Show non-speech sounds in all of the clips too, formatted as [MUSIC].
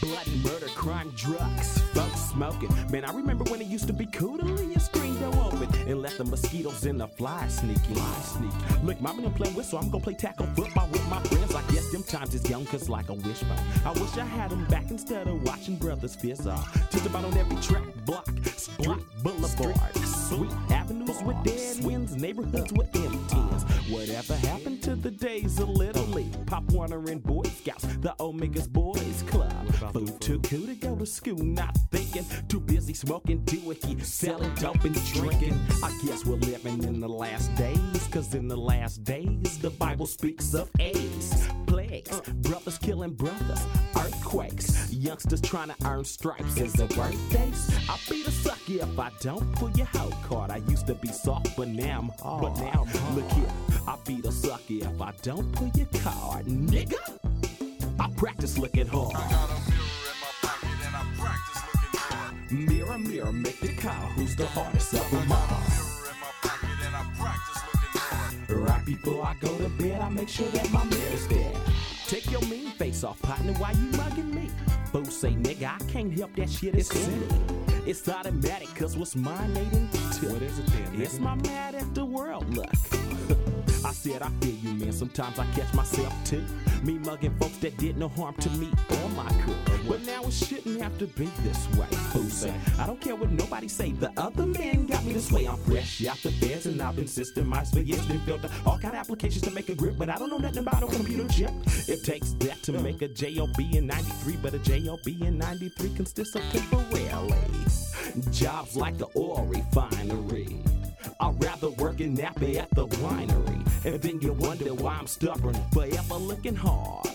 Bloody murder, crime, drugs, folks smoking. Man, I remember when it used to be cool to leave your screen door open and let the mosquitoes and the flies sneak in. Sneak. Look, mama done play whistle. I'm gonna play tackle football with my friends. I guess them times is young, cause like a wishbone. I wish I had them back instead of watching brothers fizz off. Just about on every track, block, block, boulevard, sweet avenues with dead ends, neighborhoods with empties. Whatever happened to the days of Little League, Pop Warner and Boy Scouts, the Omegas Boys Club? Food too cool to go to school, not thinking. Too busy smoking, doohickey, selling dope and drinking. I guess we're living in the last days, cause in the last days, the Bible speaks of AIDS, plagues, brothers killing brothers, earthquakes, youngsters trying to earn stripes. Is it birthdays? I'll be the sucker if I don't pull your hoe card. I used to be soft, but now I'm hard. But now I'm hard. Look here, I'll be the sucker if I don't pull your card, nigga. I practice looking hard. I got a mirror in my pocket and I practice looking hard. Mirror, mirror, make the call. Who's the hardest of them got a all? mirror in my pocket and I practice looking hard. Right before I go to bed, I make sure that my mirror's there. Take your mean face off, partner, why you mugging me? Fools say, nigga, I can't help that shit, it's in me. It's automatic, cause what's mine ain't into. What is it then? It's my mad at the world look. Said I feel you, man. Sometimes I catch myself too. Me mugging folks that did no harm to me or my crew. But now it shouldn't have to be this way. Say? I don't care what nobody say. The other man got me this way. I'm fresh out the beds and I've been systemized for years. Been filter all kind of applications to make a grip, but I don't know nothing about a computer chip. It takes that to make a JOB in 93, but a JOB in 93 consists of temporarily. Jobs like the oil refinery. I'd rather work in Napa at the winery. And then you wonder why I'm stubborn, forever looking hard.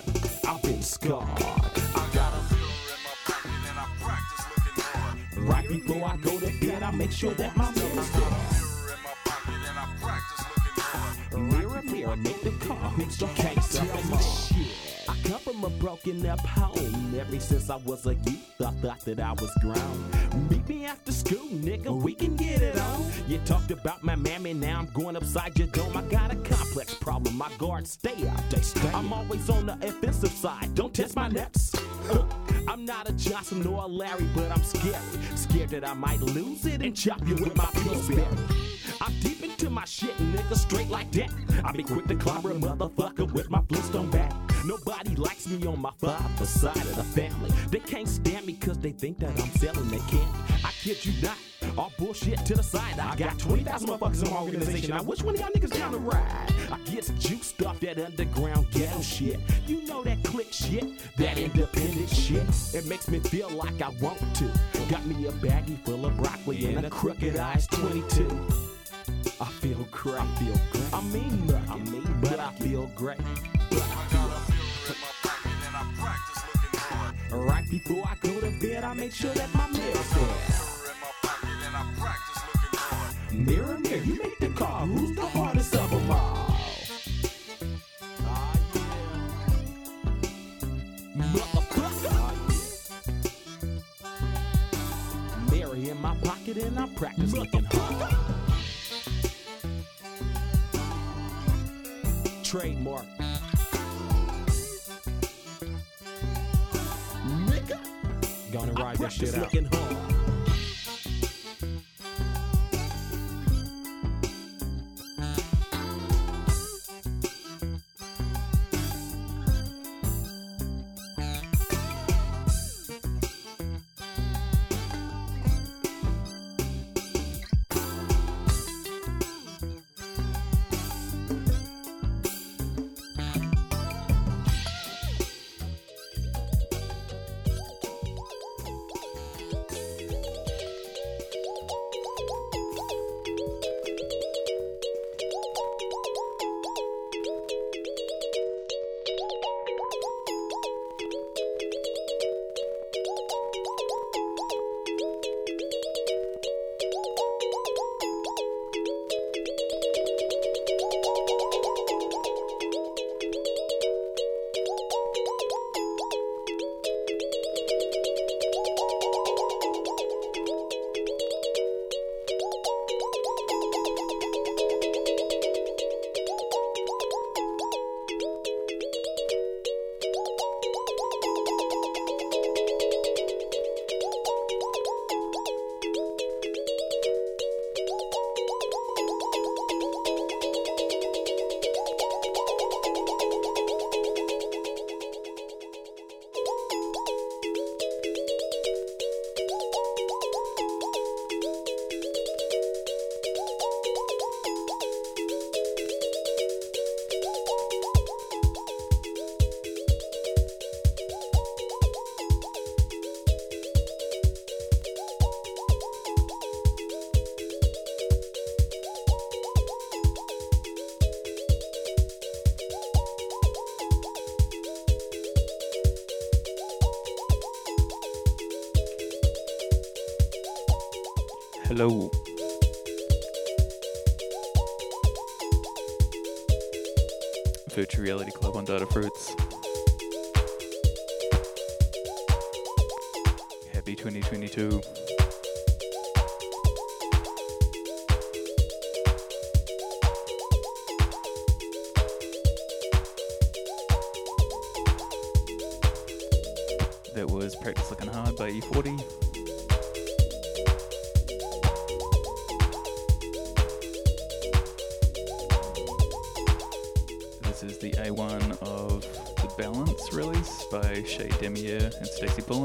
I've been scarred. I got a mirror in my pocket and I practice looking hard. Right before I go to bed, I make sure that my mirror's there. Mirror in my pocket and I practice looking hard. Mirror, mirror, make the car. Who's the can't tell me shit. Come from a broken up home. Ever since I was a youth, I thought that I was grown. Meet me after school, nigga. We can get it on. You talked about my mammy, now I'm going upside your dome. I got a complex problem. My guards stay out. They stay. I'm always on the offensive side. Don't test my nuts. [LAUGHS] I'm not a Johnson nor a Larry, but I'm scary. Scared that I might lose it and chop you with my Pillsbury. I'm deep into my shit, nigga, straight like that. I be quick to clobber a motherfucker with my Flintstone back. Nobody likes me on my father's side of the family. They can't stand me cause they think that I'm selling their candy. I kid you not. All bullshit to the side. I got 20,000 motherfuckers in my organization. Now, which one of y'all niggas down to ride? I get juiced off that underground ghetto shit. You know that click shit, that independent shit. It makes me feel like I want to. Got me a baggie full of broccoli and a crooked eyes 22. I feel great. I feel great. I mean nothing, I mean, but I feel great. Right before I go to bed. I make sure that my mirror's there. Mirror. Mirror, you make the call. Who's the hardest of them all? Motherfucker. Mirror in my pocket and I practice looking Demier and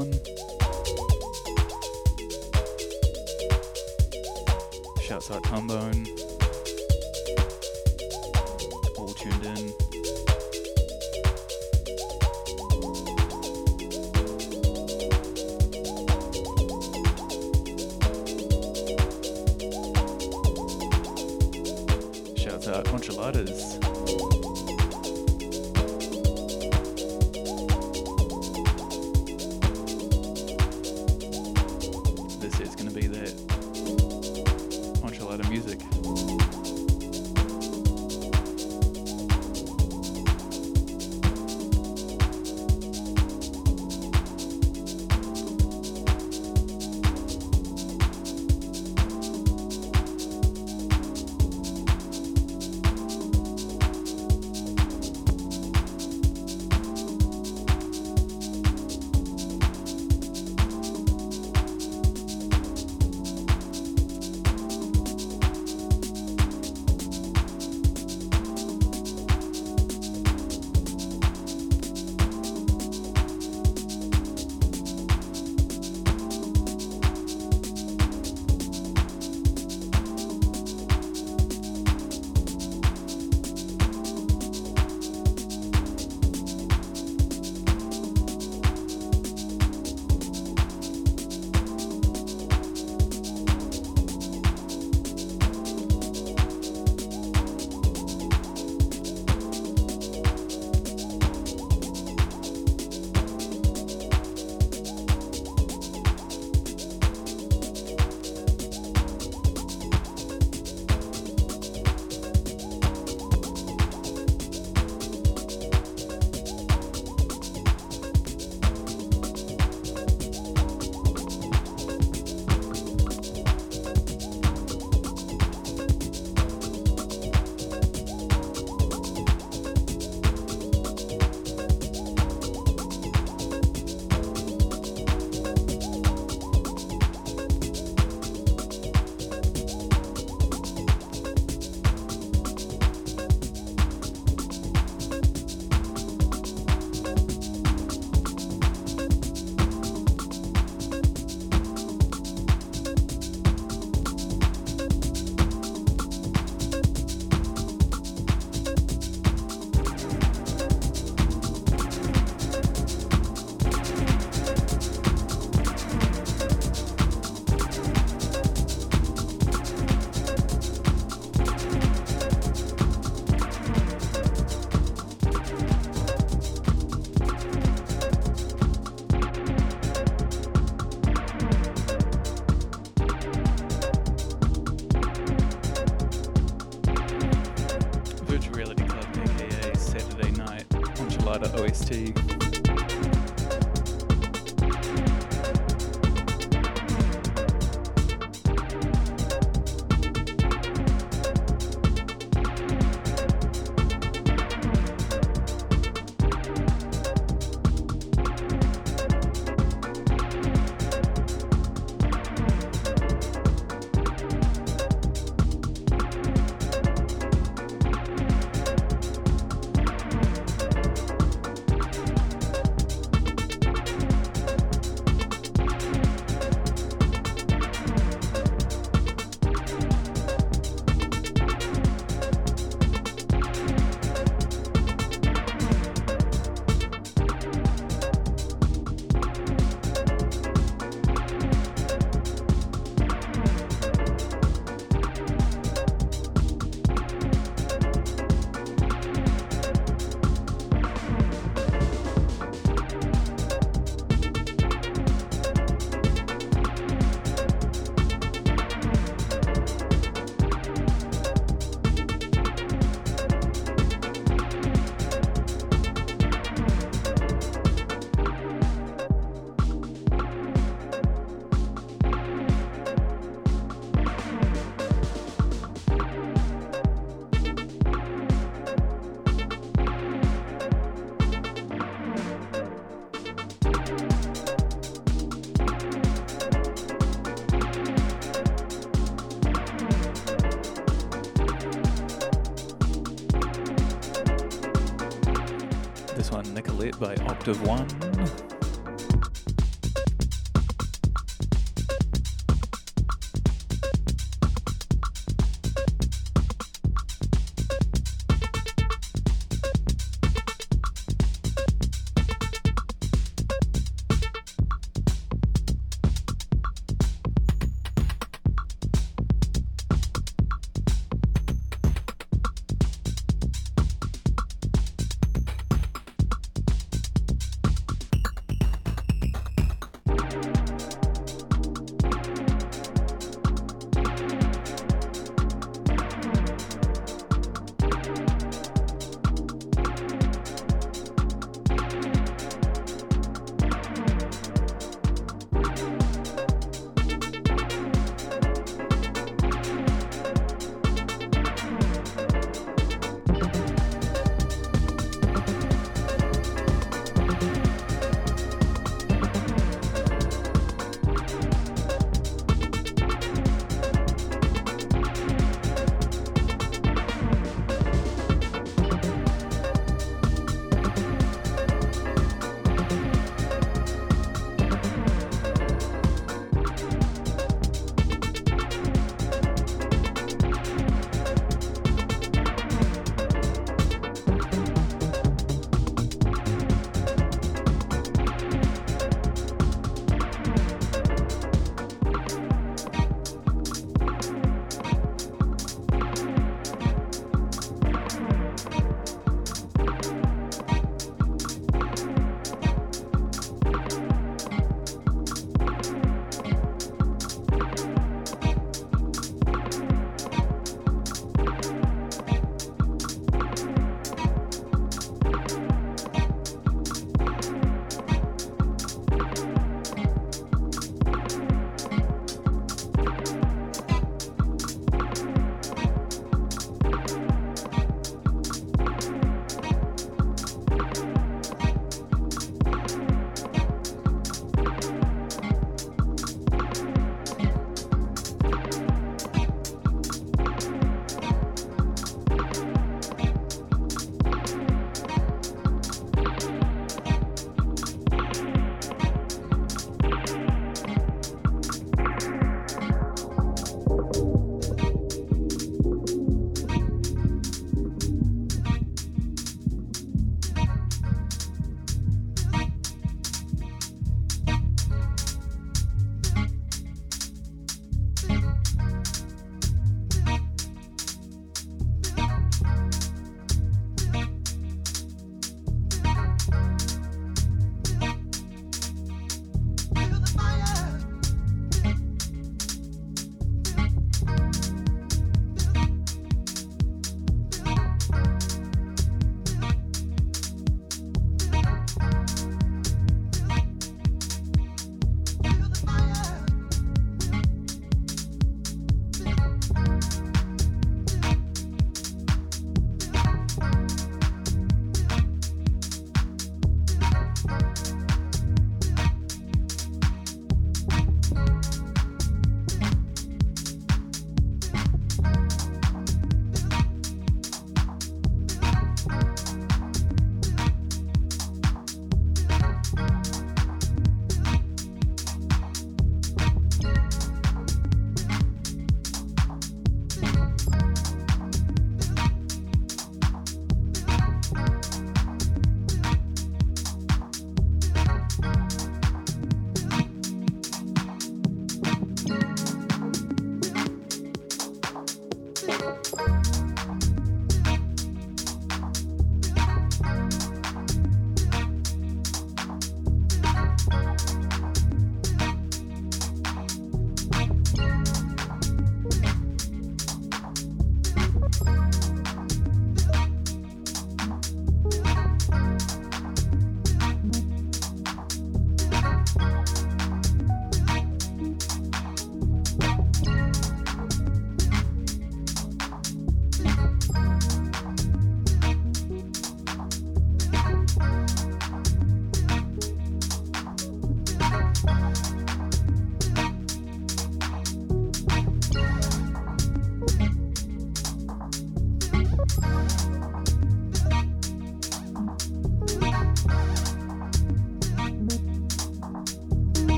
Lit by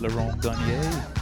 Laurent Garnier.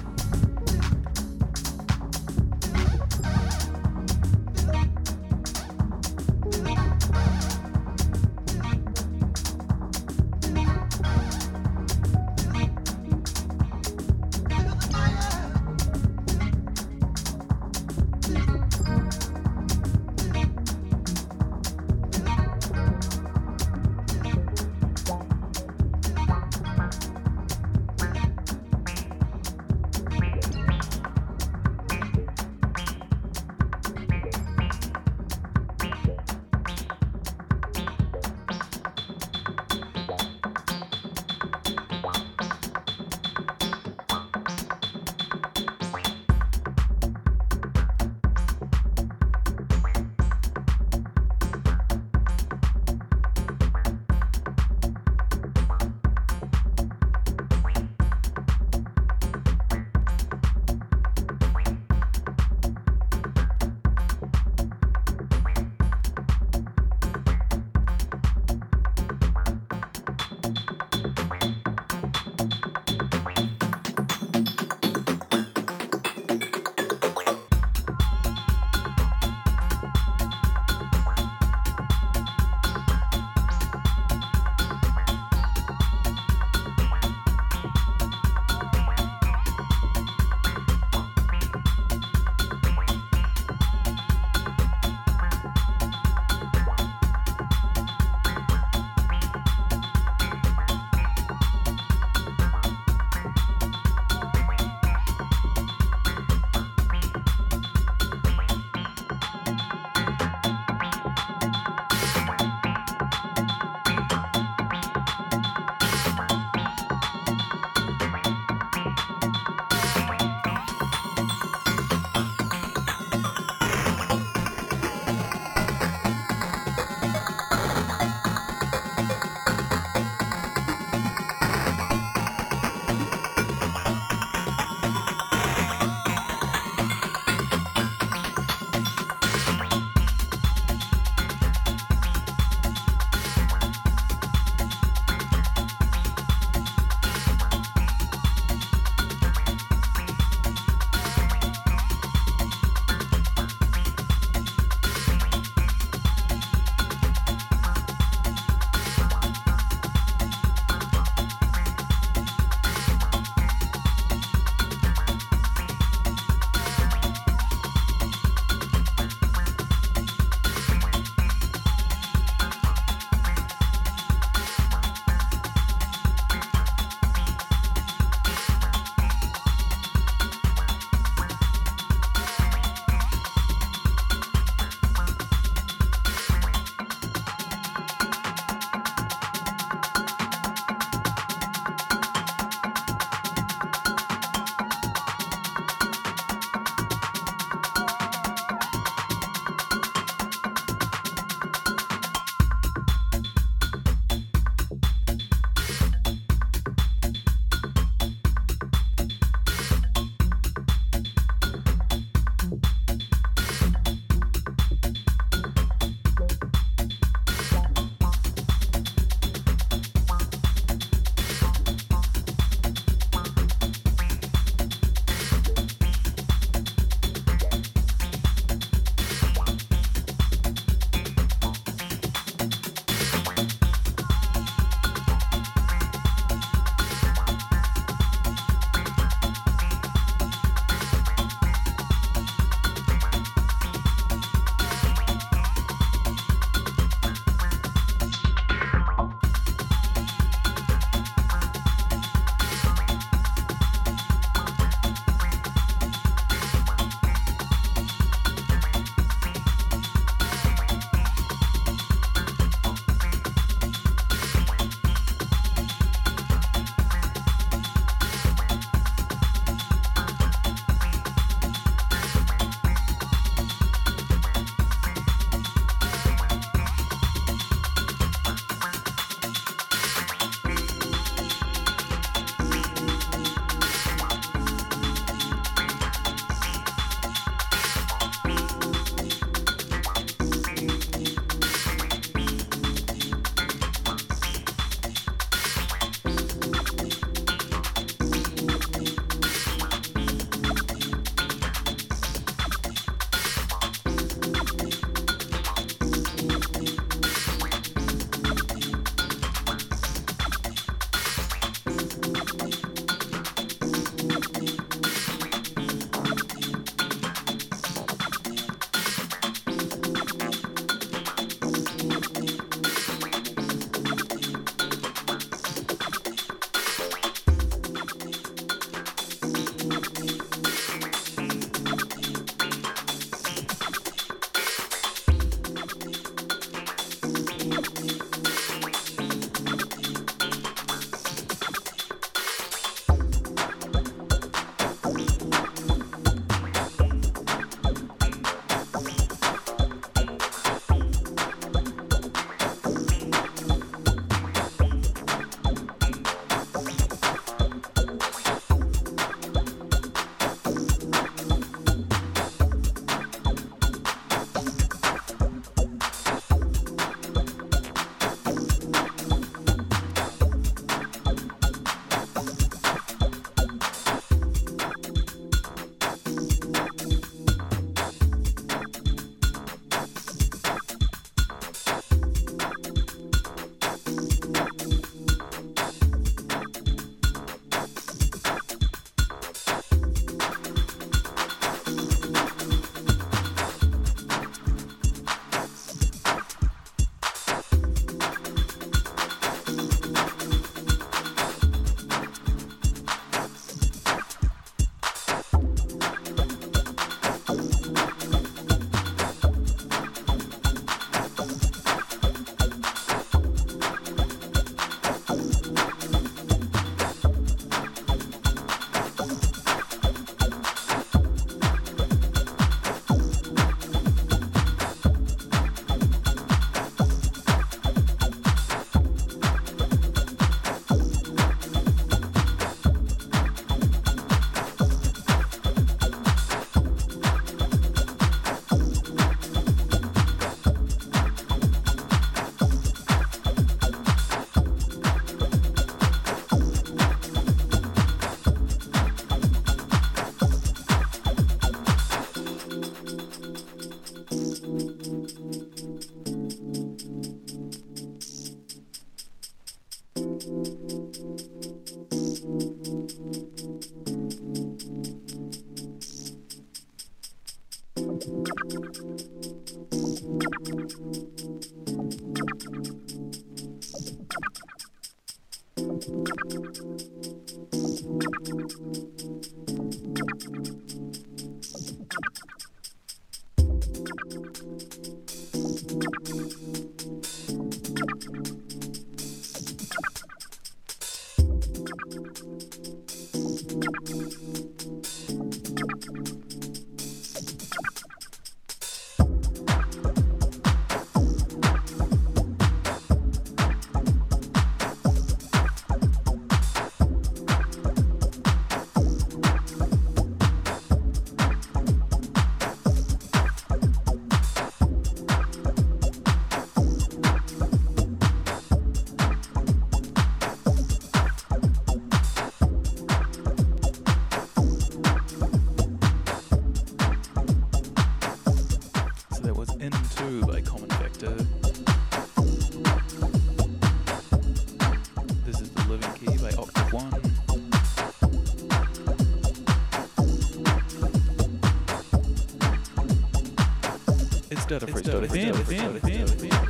It's Data Freeze Data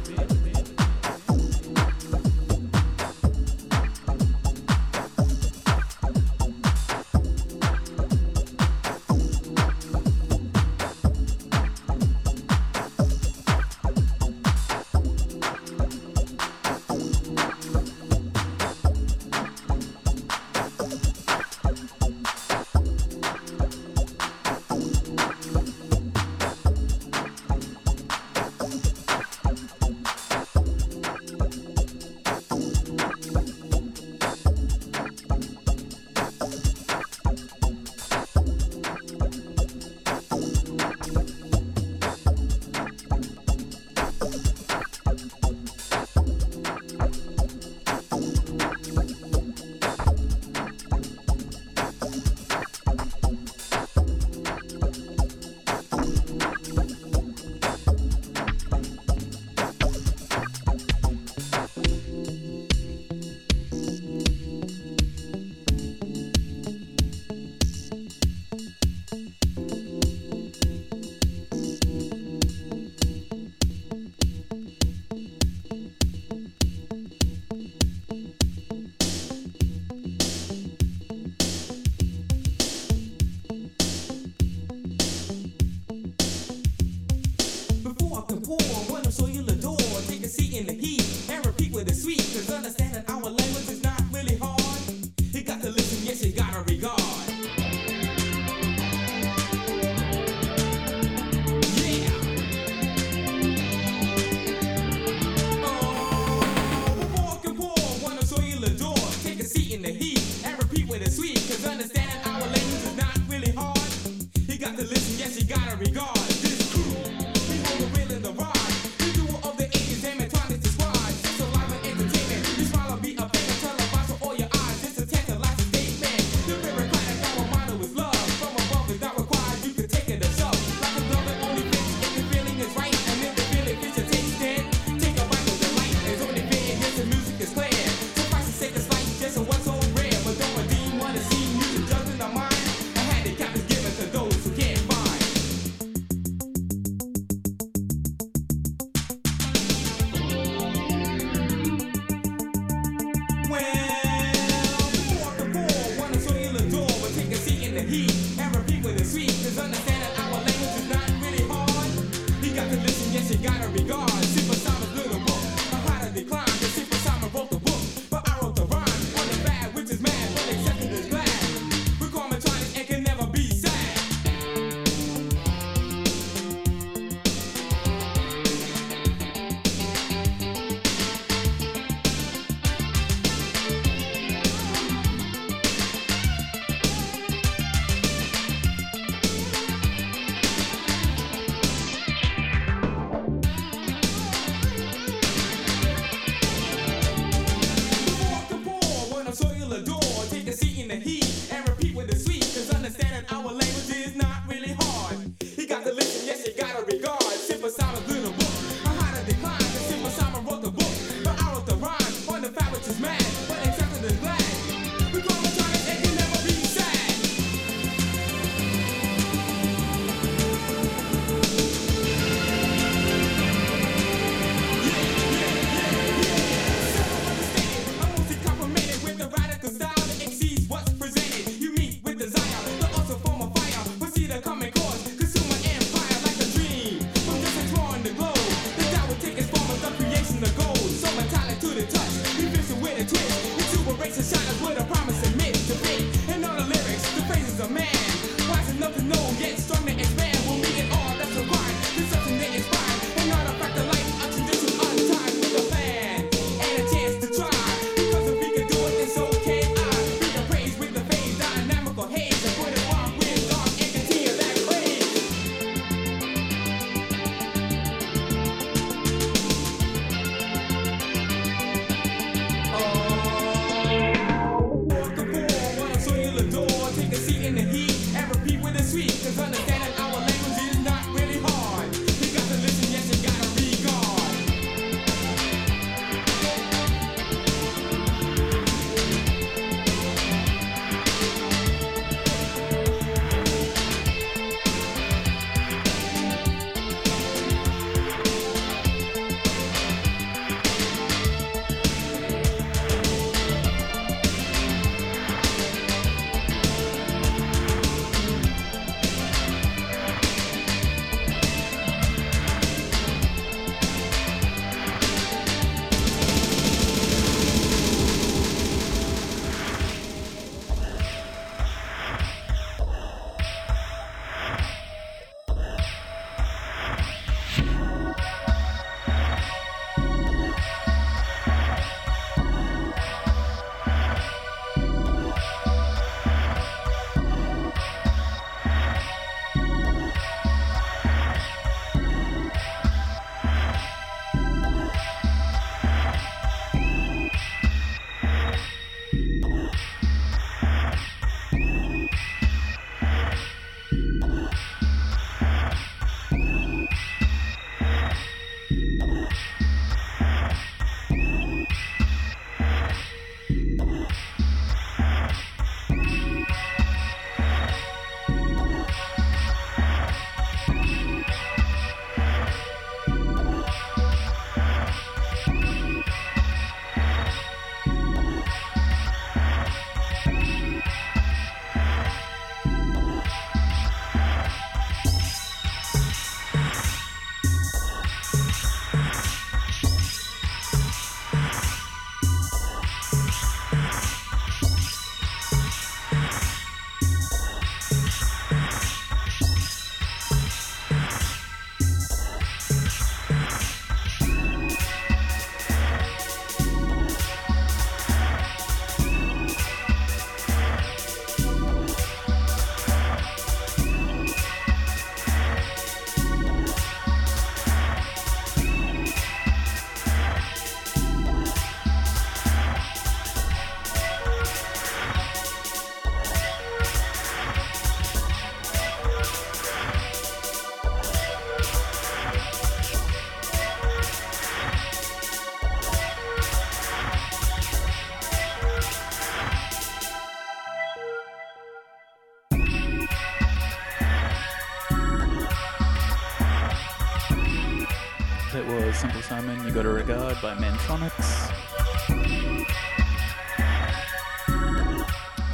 by Mantronix.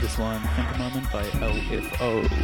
This one, Think a Moment by LFO.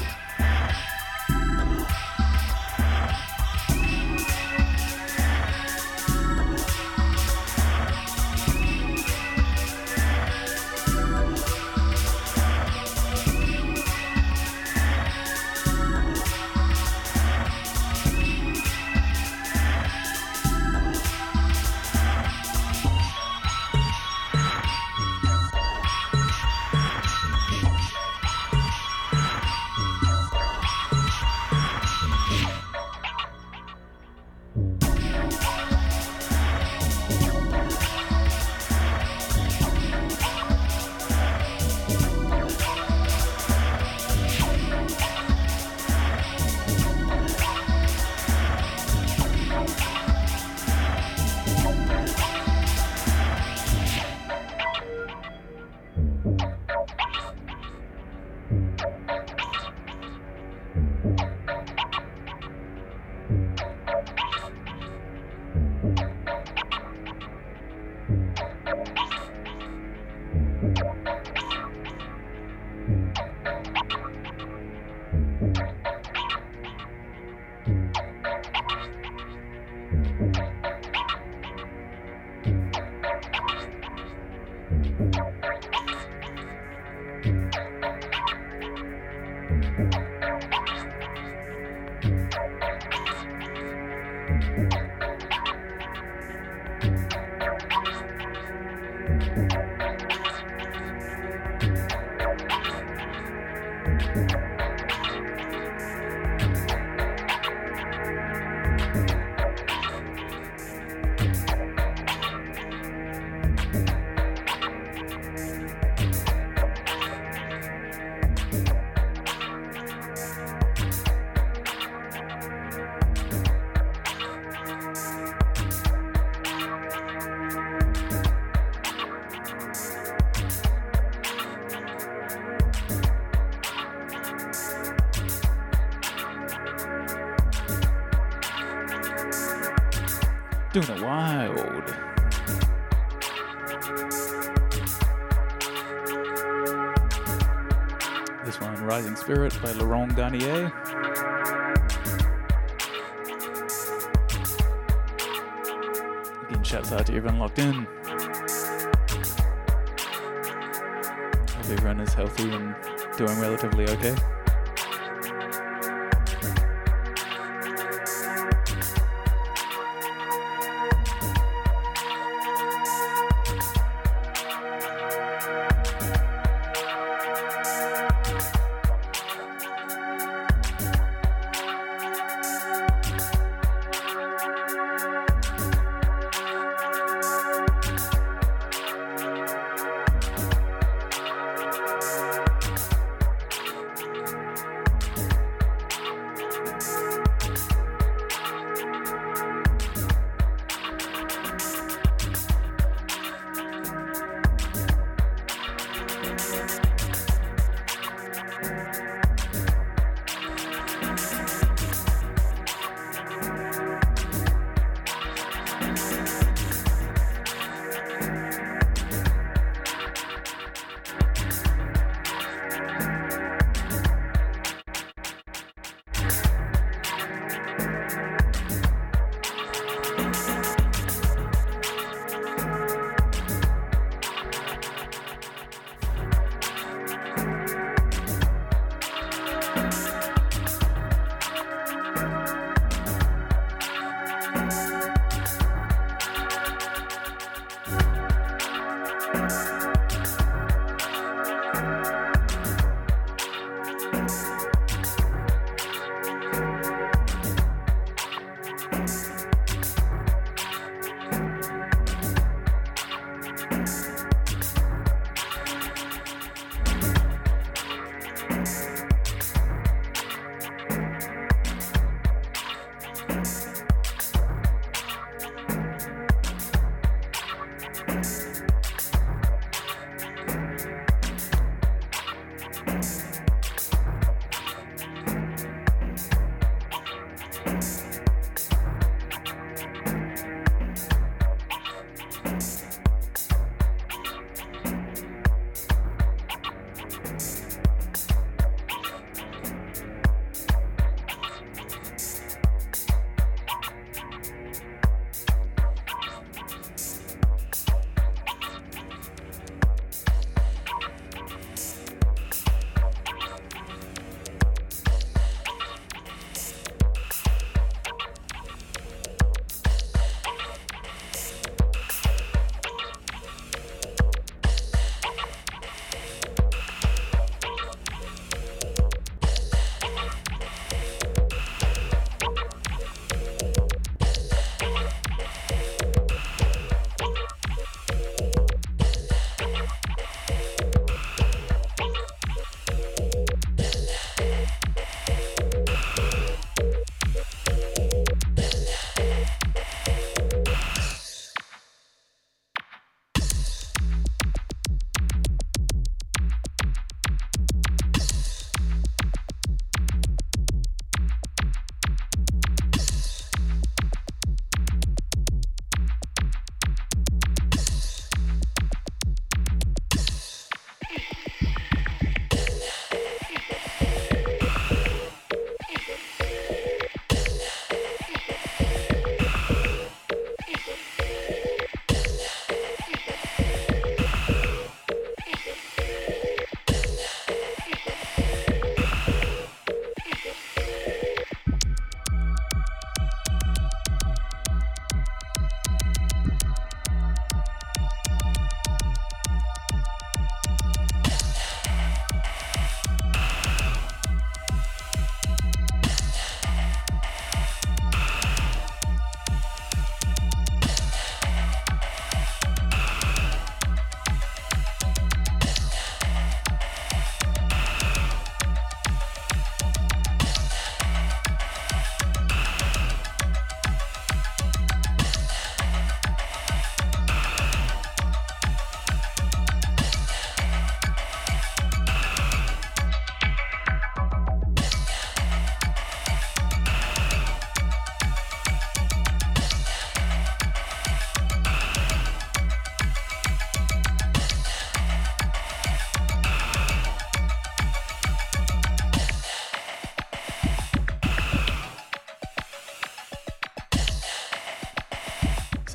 Spirit by Laurent Garnier. Again, shouts out to everyone locked in. Hope everyone is healthy and doing relatively okay.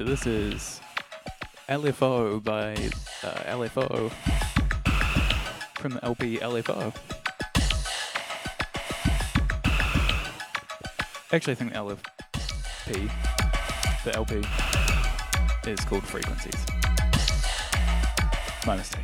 This is LFO by uh, LFO from the LP LFO. Actually, I think the LFP, the LP, is called Frequencies. My mistake.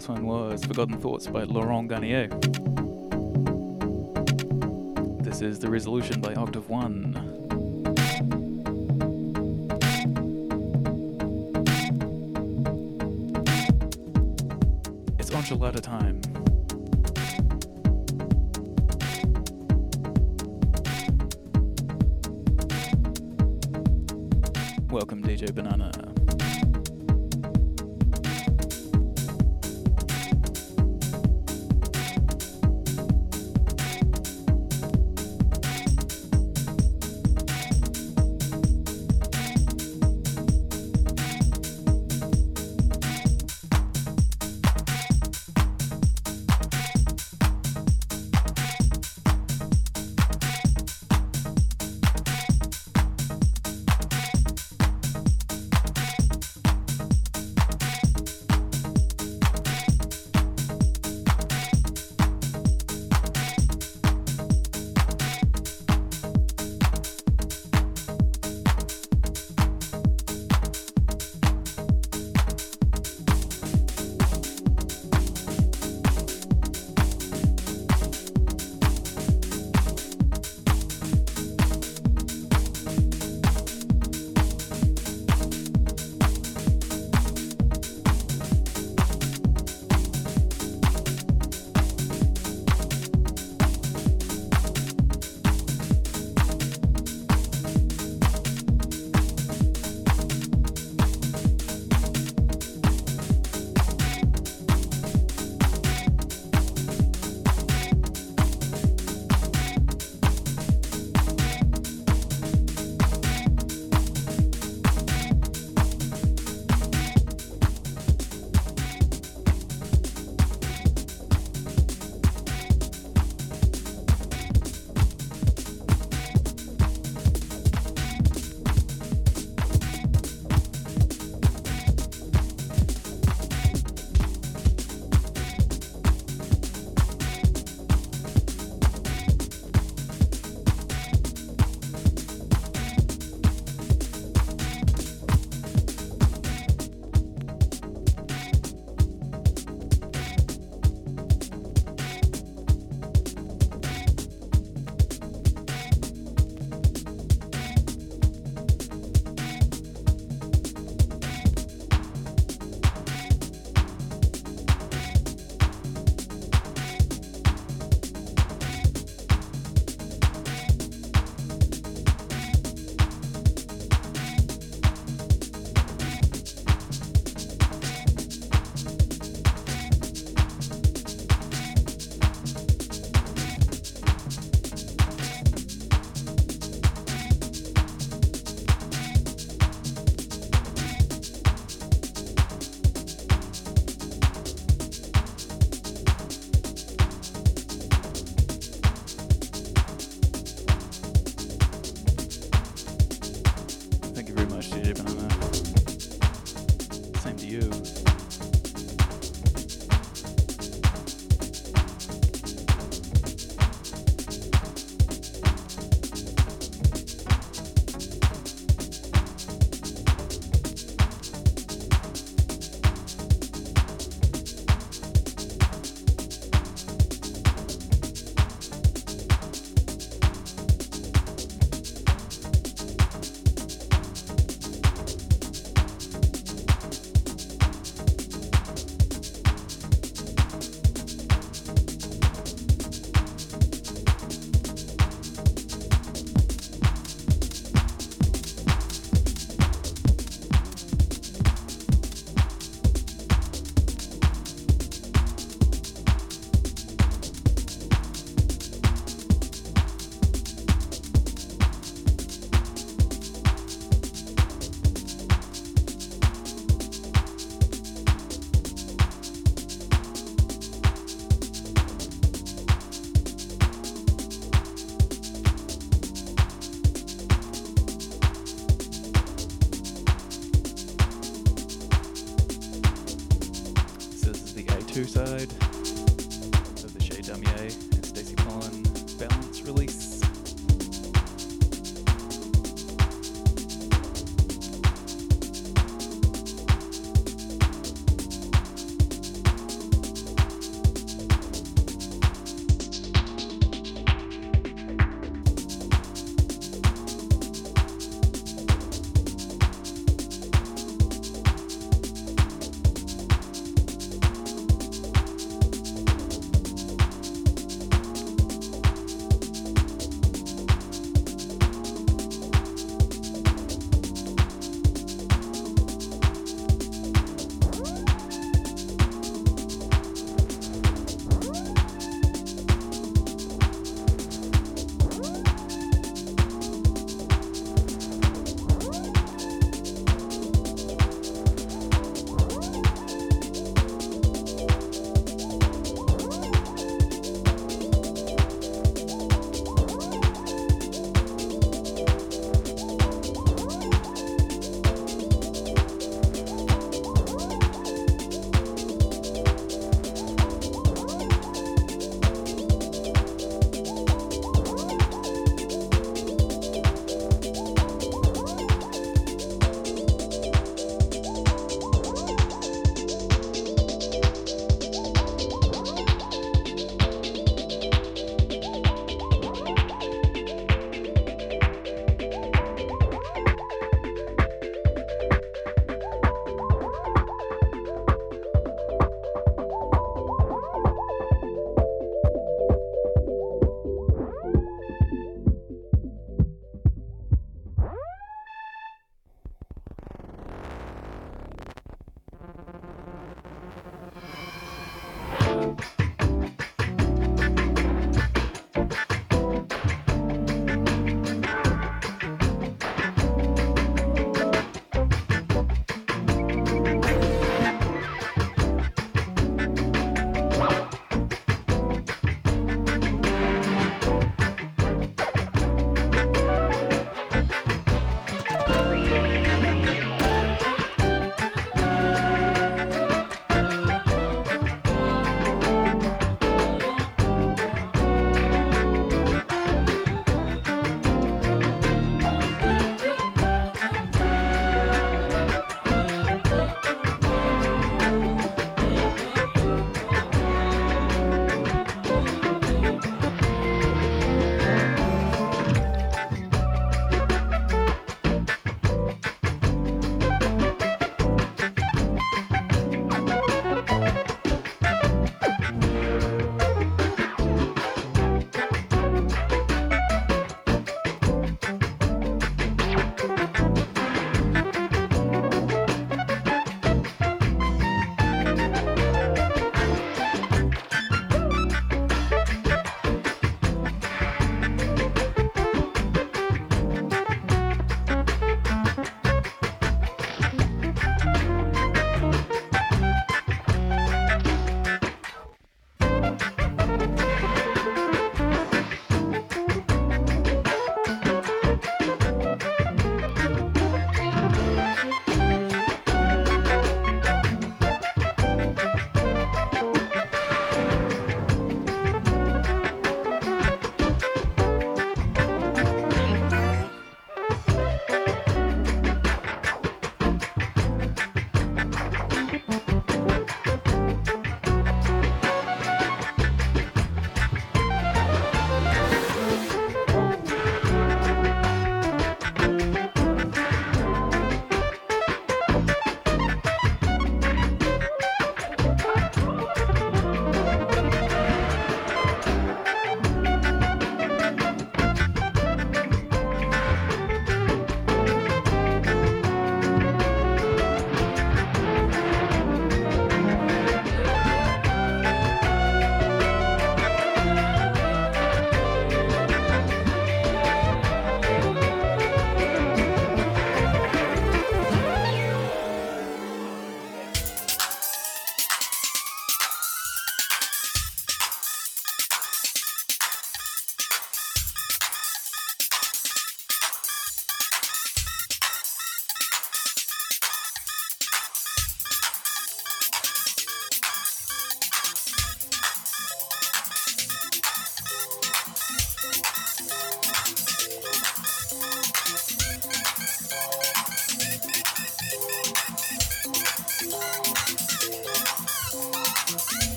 last one was Forgotten Thoughts by Laurent Garnier. This is The Resolution by Octave One.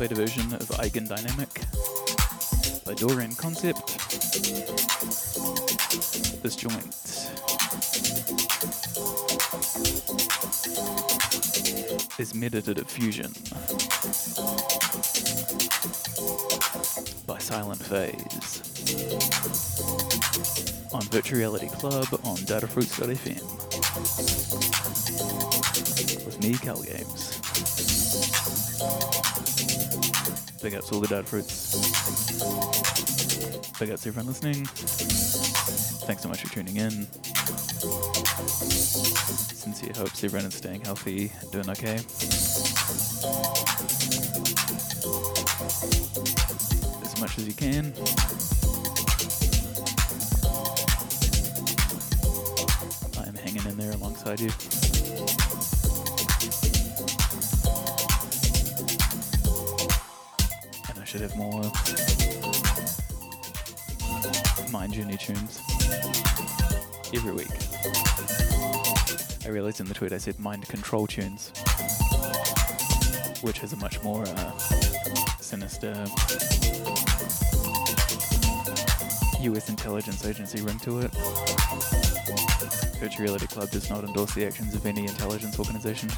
The elevator version of Eigendynamic by Dorian Concept. This joint is Meditative Fusion by Silent Phase on Virtual Reality Club on datafruits.fm with me, Cal Games. Big ups all the data fruits. Big ups everyone listening. Thanks so much for tuning in. Sincere hopes everyone is staying healthy, and doing okay. As much as you can. I am hanging in there alongside you. Should have more Mind Journey tunes every week. I realized in the tweet I said mind control tunes, which has a much more uh, sinister US intelligence agency ring to it. Virtual Reality Club does not endorse the actions of any intelligence organization.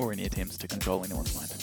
Or any attempts to control anyone's mind.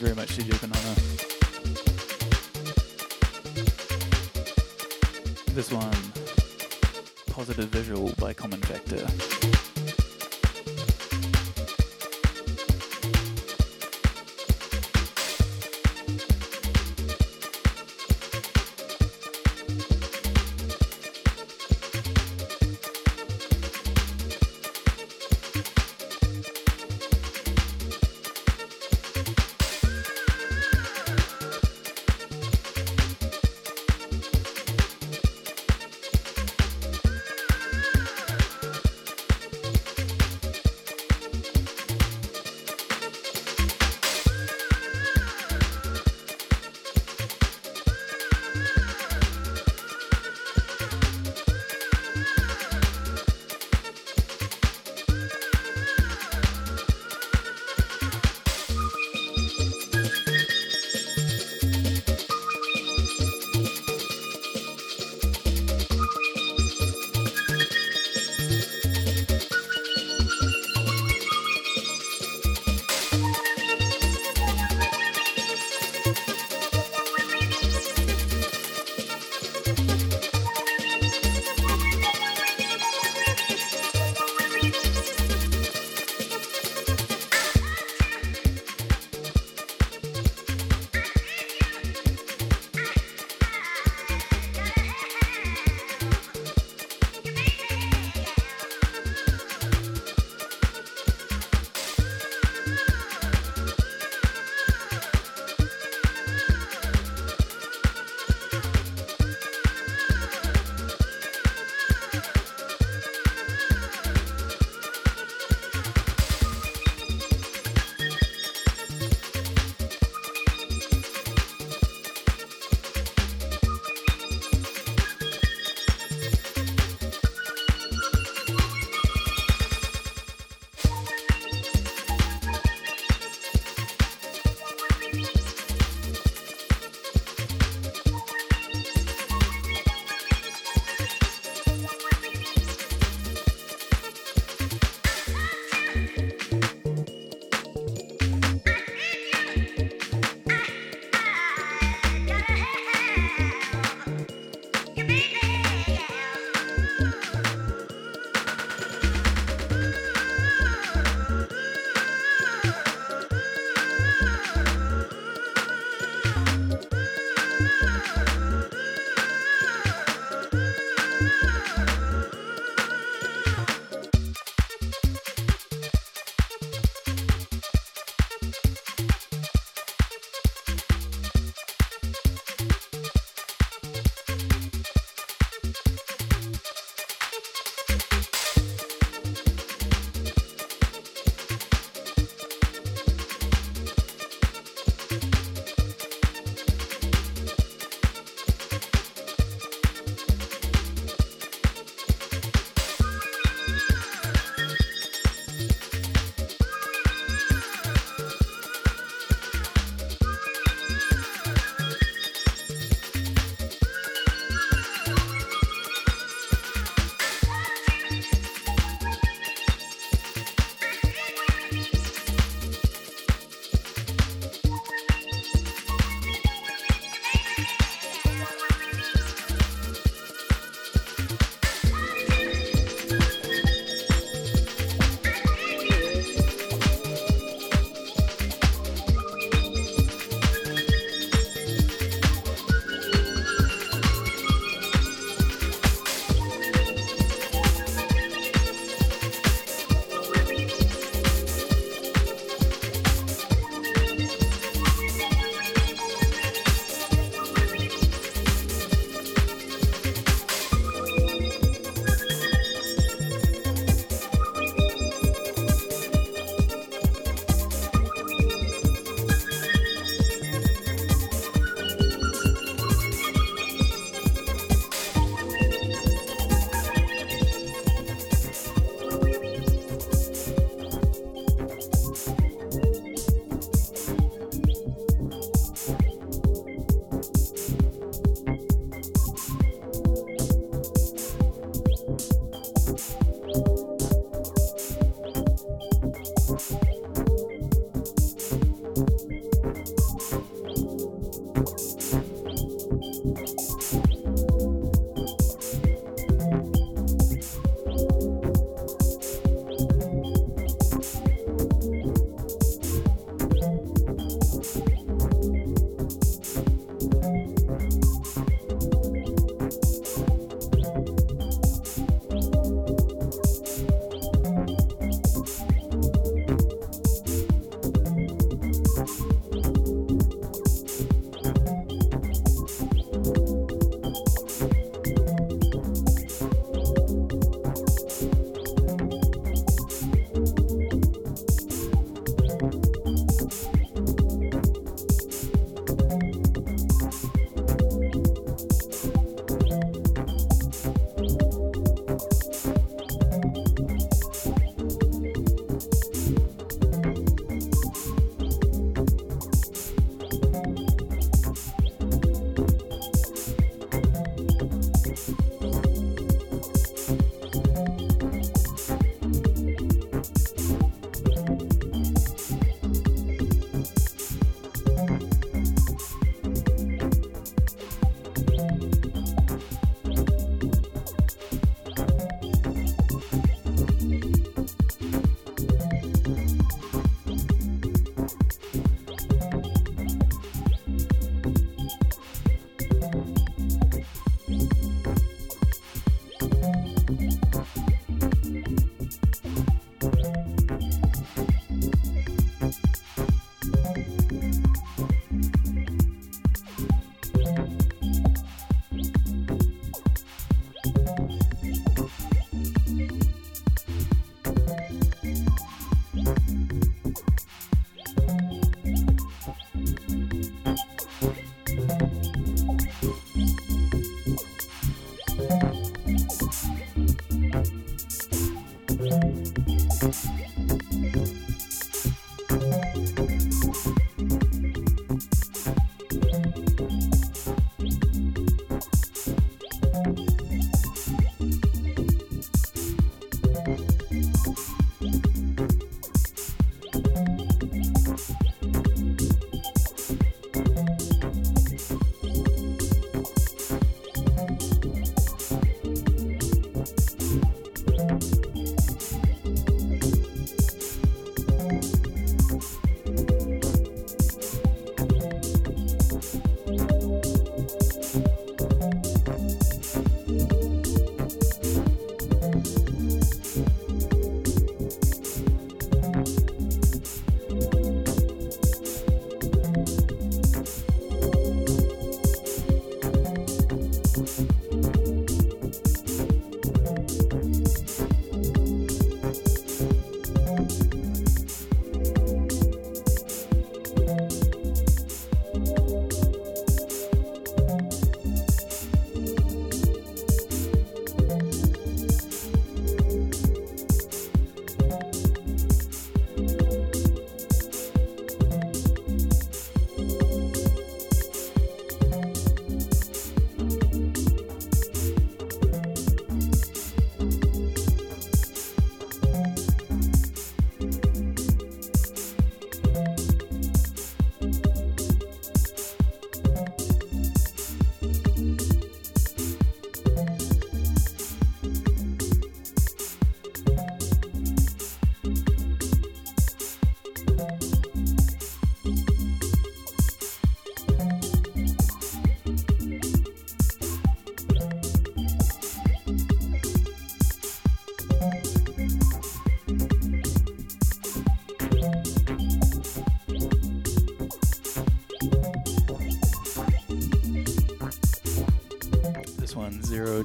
You very much to Juvenana. This one, Positive Visual by Common Factor.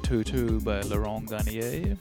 022 by Laurent Garnier.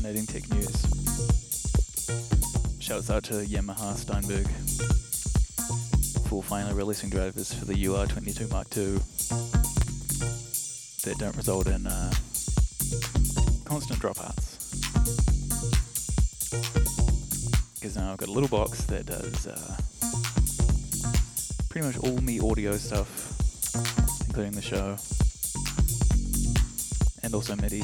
Fascinating tech news. Shouts out to Yamaha Steinberg for finally releasing drivers for the UR22 Mark II that don't result in uh, constant dropouts. Because now I've got a little box that does uh, pretty much all me audio stuff, including the show, and also MIDI.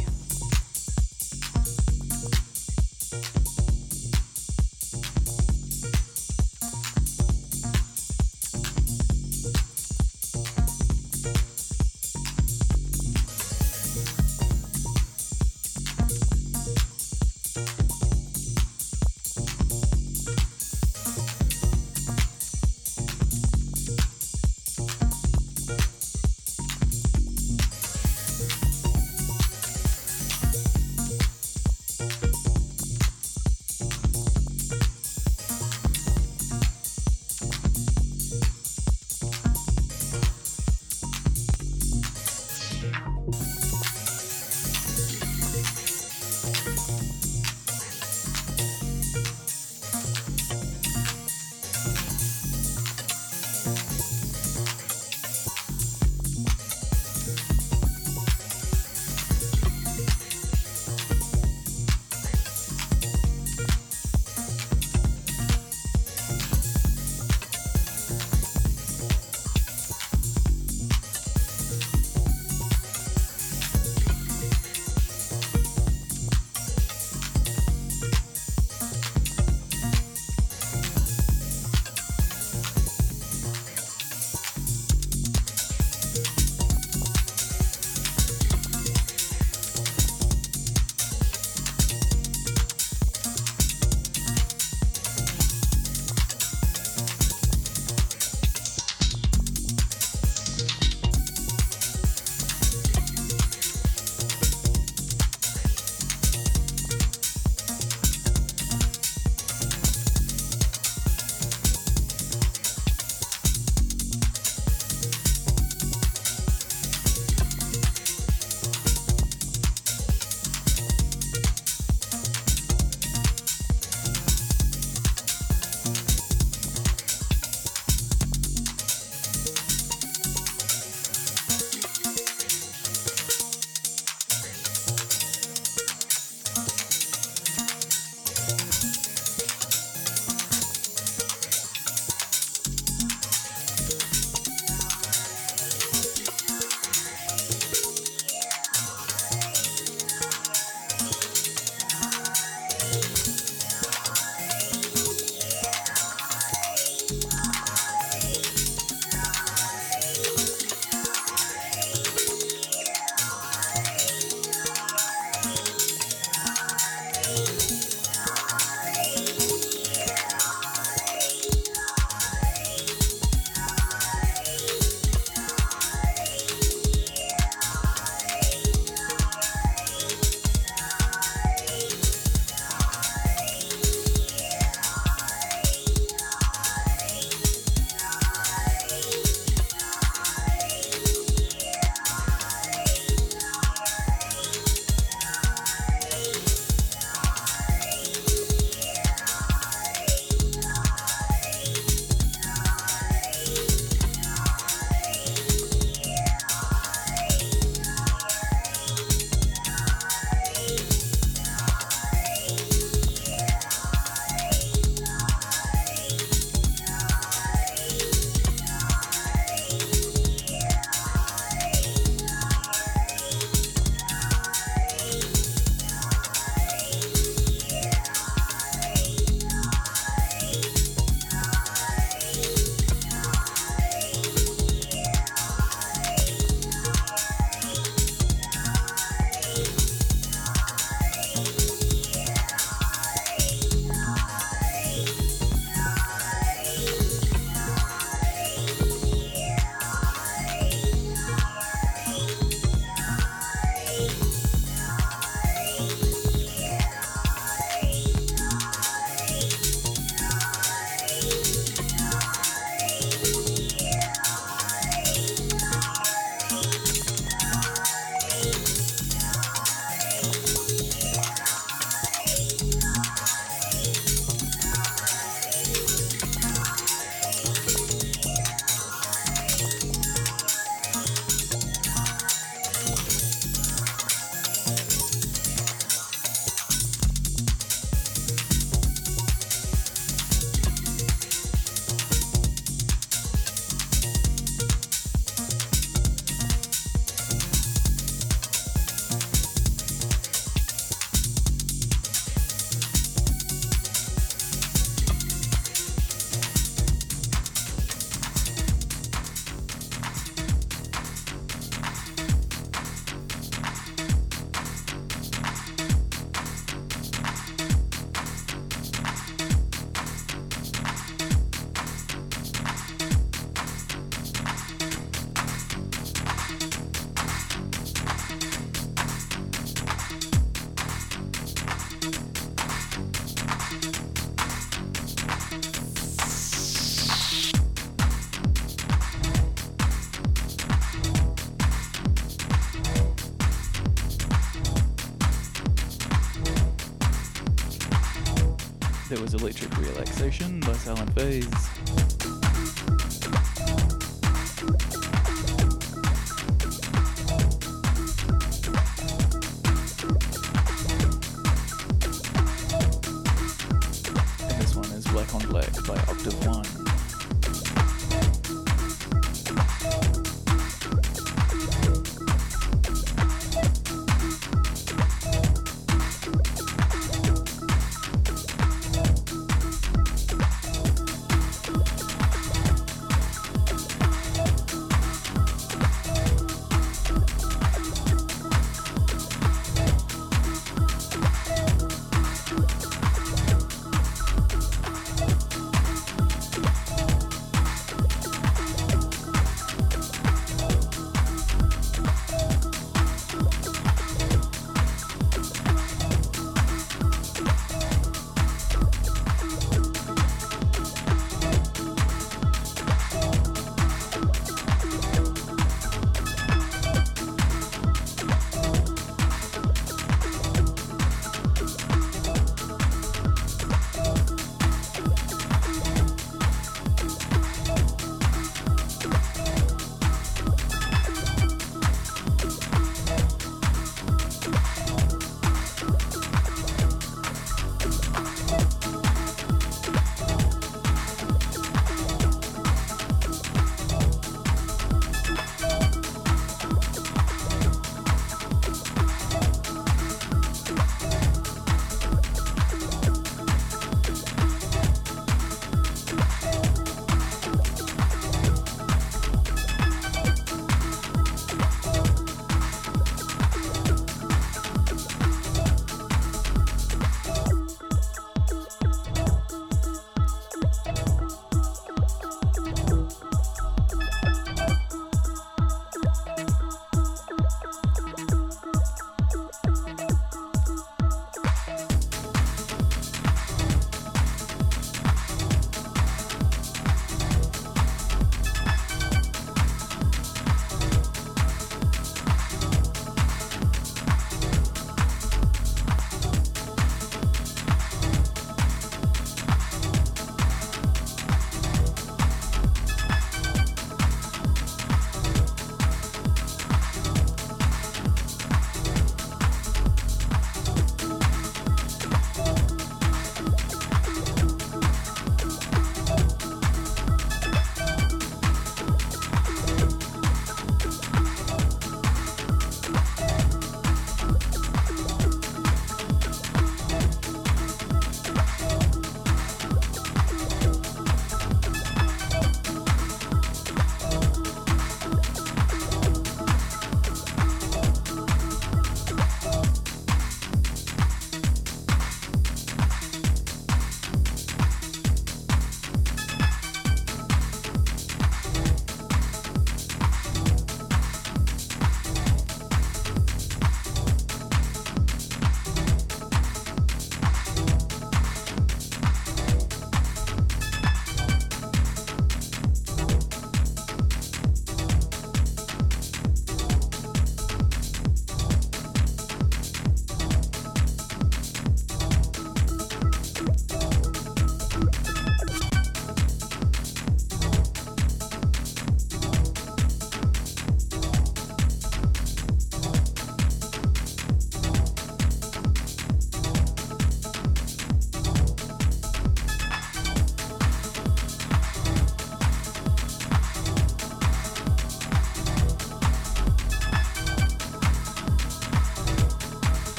Electric Relaxation by Silent Phase.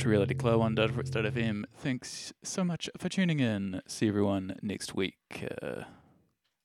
to Reality Club on Dot.fm. Thanks so much for tuning in. See everyone next week.